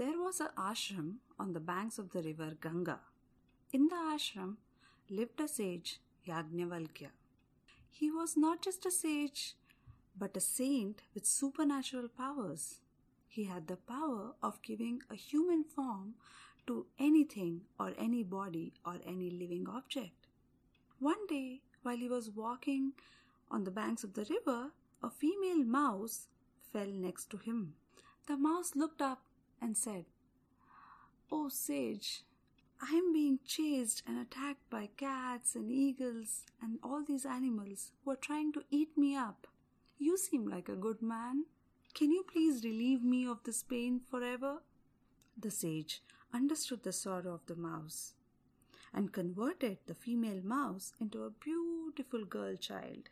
There was a ashram on the banks of the river Ganga. In the ashram lived a sage, Yajnavalkya. He was not just a sage, but a saint with supernatural powers. He had the power of giving a human form to anything or any body or any living object. One day, while he was walking on the banks of the river, a female mouse fell next to him. The mouse looked up and said, Oh, sage, I am being chased and attacked by cats and eagles and all these animals who are trying to eat me up. You seem like a good man. Can you please relieve me of this pain forever? The sage understood the sorrow of the mouse and converted the female mouse into a beautiful girl child.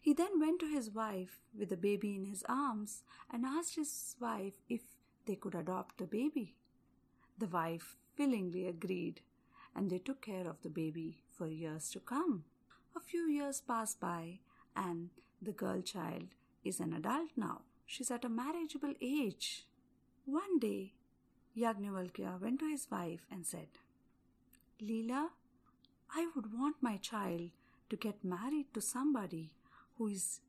He then went to his wife with the baby in his arms and asked his wife if they could adopt the baby. The wife willingly agreed, and they took care of the baby for years to come. A few years pass by, and the girl child is an adult now. She's at a marriageable age. One day, Yajnavalkya went to his wife and said, Leela, I would want my child to get married to somebody who is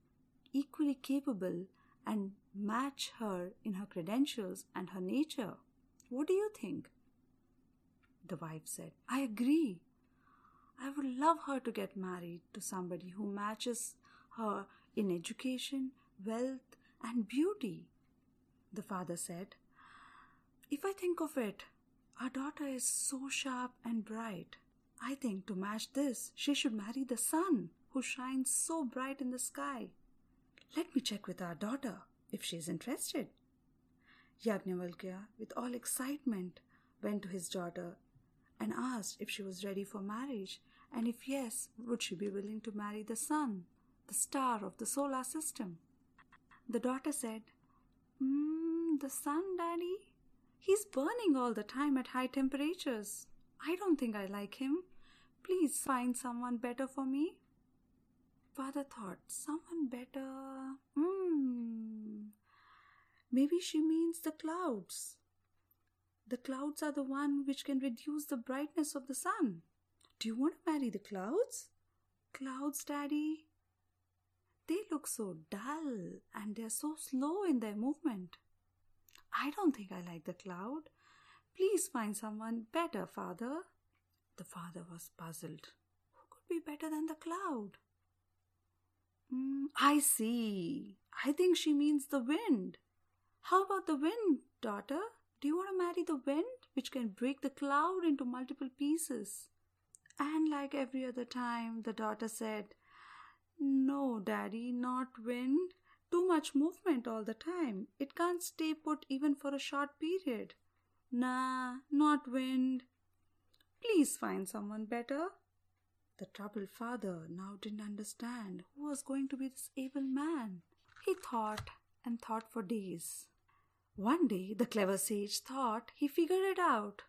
equally capable and match her in her credentials and her nature. What do you think? The wife said, I agree. I would love her to get married to somebody who matches her in education, wealth, and beauty. The father said, If I think of it, our daughter is so sharp and bright. I think to match this, she should marry the sun, who shines so bright in the sky. Let me check with our daughter if she is interested. Yajnavalkya, with all excitement, went to his daughter and asked if she was ready for marriage, and if yes, would she be willing to marry the sun, the star of the solar system? The daughter said, mm, The sun, daddy? He's burning all the time at high temperatures. I don't think I like him. Please find someone better for me. Father thought, Someone better? Hmm. Maybe she means the clouds. The clouds are the one which can reduce the brightness of the sun. Do you want to marry the clouds? Clouds, Daddy? They look so dull and they're so slow in their movement. I don't think I like the cloud. Please find someone better, Father. The father was puzzled. Who could be better than the cloud? Mm, I see. I think she means the wind. How about the wind, daughter? Do you want to marry the wind, which can break the cloud into multiple pieces? And like every other time, the daughter said, No, daddy, not wind. Too much movement all the time. It can't stay put even for a short period. Nah, not wind. Please find someone better. The troubled father now didn't understand who was going to be this able man. He thought and thought for days. One day, the clever sage thought he figured it out.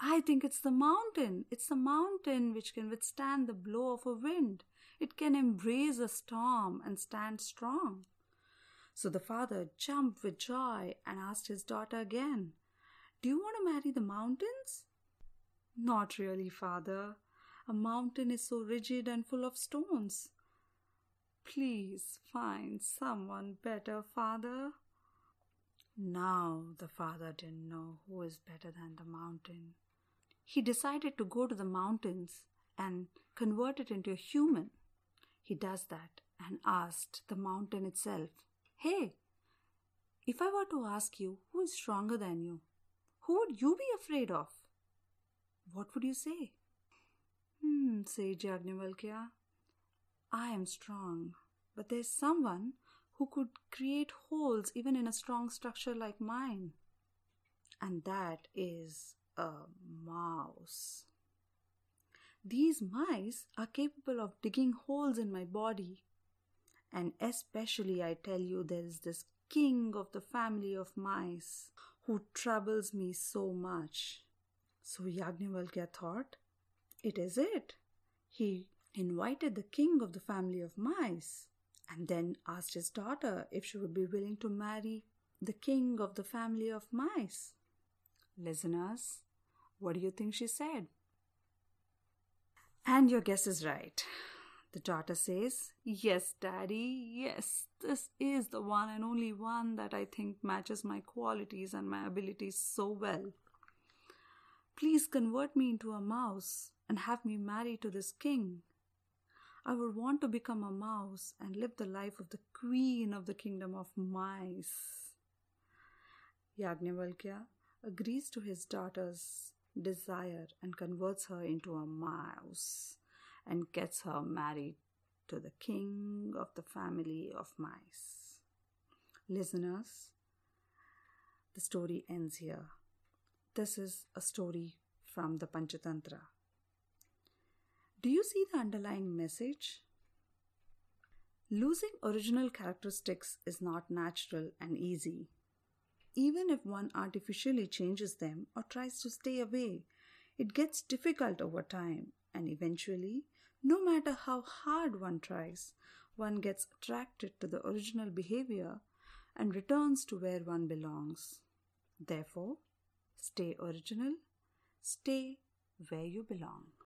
I think it's the mountain. It's the mountain which can withstand the blow of a wind. It can embrace a storm and stand strong. So the father jumped with joy and asked his daughter again, Do you want to marry the mountains? Not really, father. A mountain is so rigid and full of stones. Please find someone better, father. Now the father didn't know who is better than the mountain. He decided to go to the mountains and convert it into a human. He does that and asked the mountain itself, Hey, if I were to ask you who is stronger than you, who would you be afraid of? What would you say? Hmm, said Yajnavalkya. I am strong, but there's someone who could create holes even in a strong structure like mine. And that is a mouse. These mice are capable of digging holes in my body. And especially, I tell you, there is this king of the family of mice who troubles me so much. So Yajnavalkya thought, it is it. He invited the king of the family of mice and then asked his daughter if she would be willing to marry the king of the family of mice. Listeners, what do you think she said? And your guess is right. The daughter says, Yes, daddy, yes, this is the one and only one that I think matches my qualities and my abilities so well. Please convert me into a mouse and have me married to this king. I would want to become a mouse and live the life of the queen of the kingdom of mice. Yajnavalkya agrees to his daughter's desire and converts her into a mouse and gets her married to the king of the family of mice. Listeners, the story ends here. This is a story from the Panchatantra. Do you see the underlying message? Losing original characteristics is not natural and easy. Even if one artificially changes them or tries to stay away, it gets difficult over time, and eventually, no matter how hard one tries, one gets attracted to the original behavior and returns to where one belongs. Therefore, stay original, stay where you belong.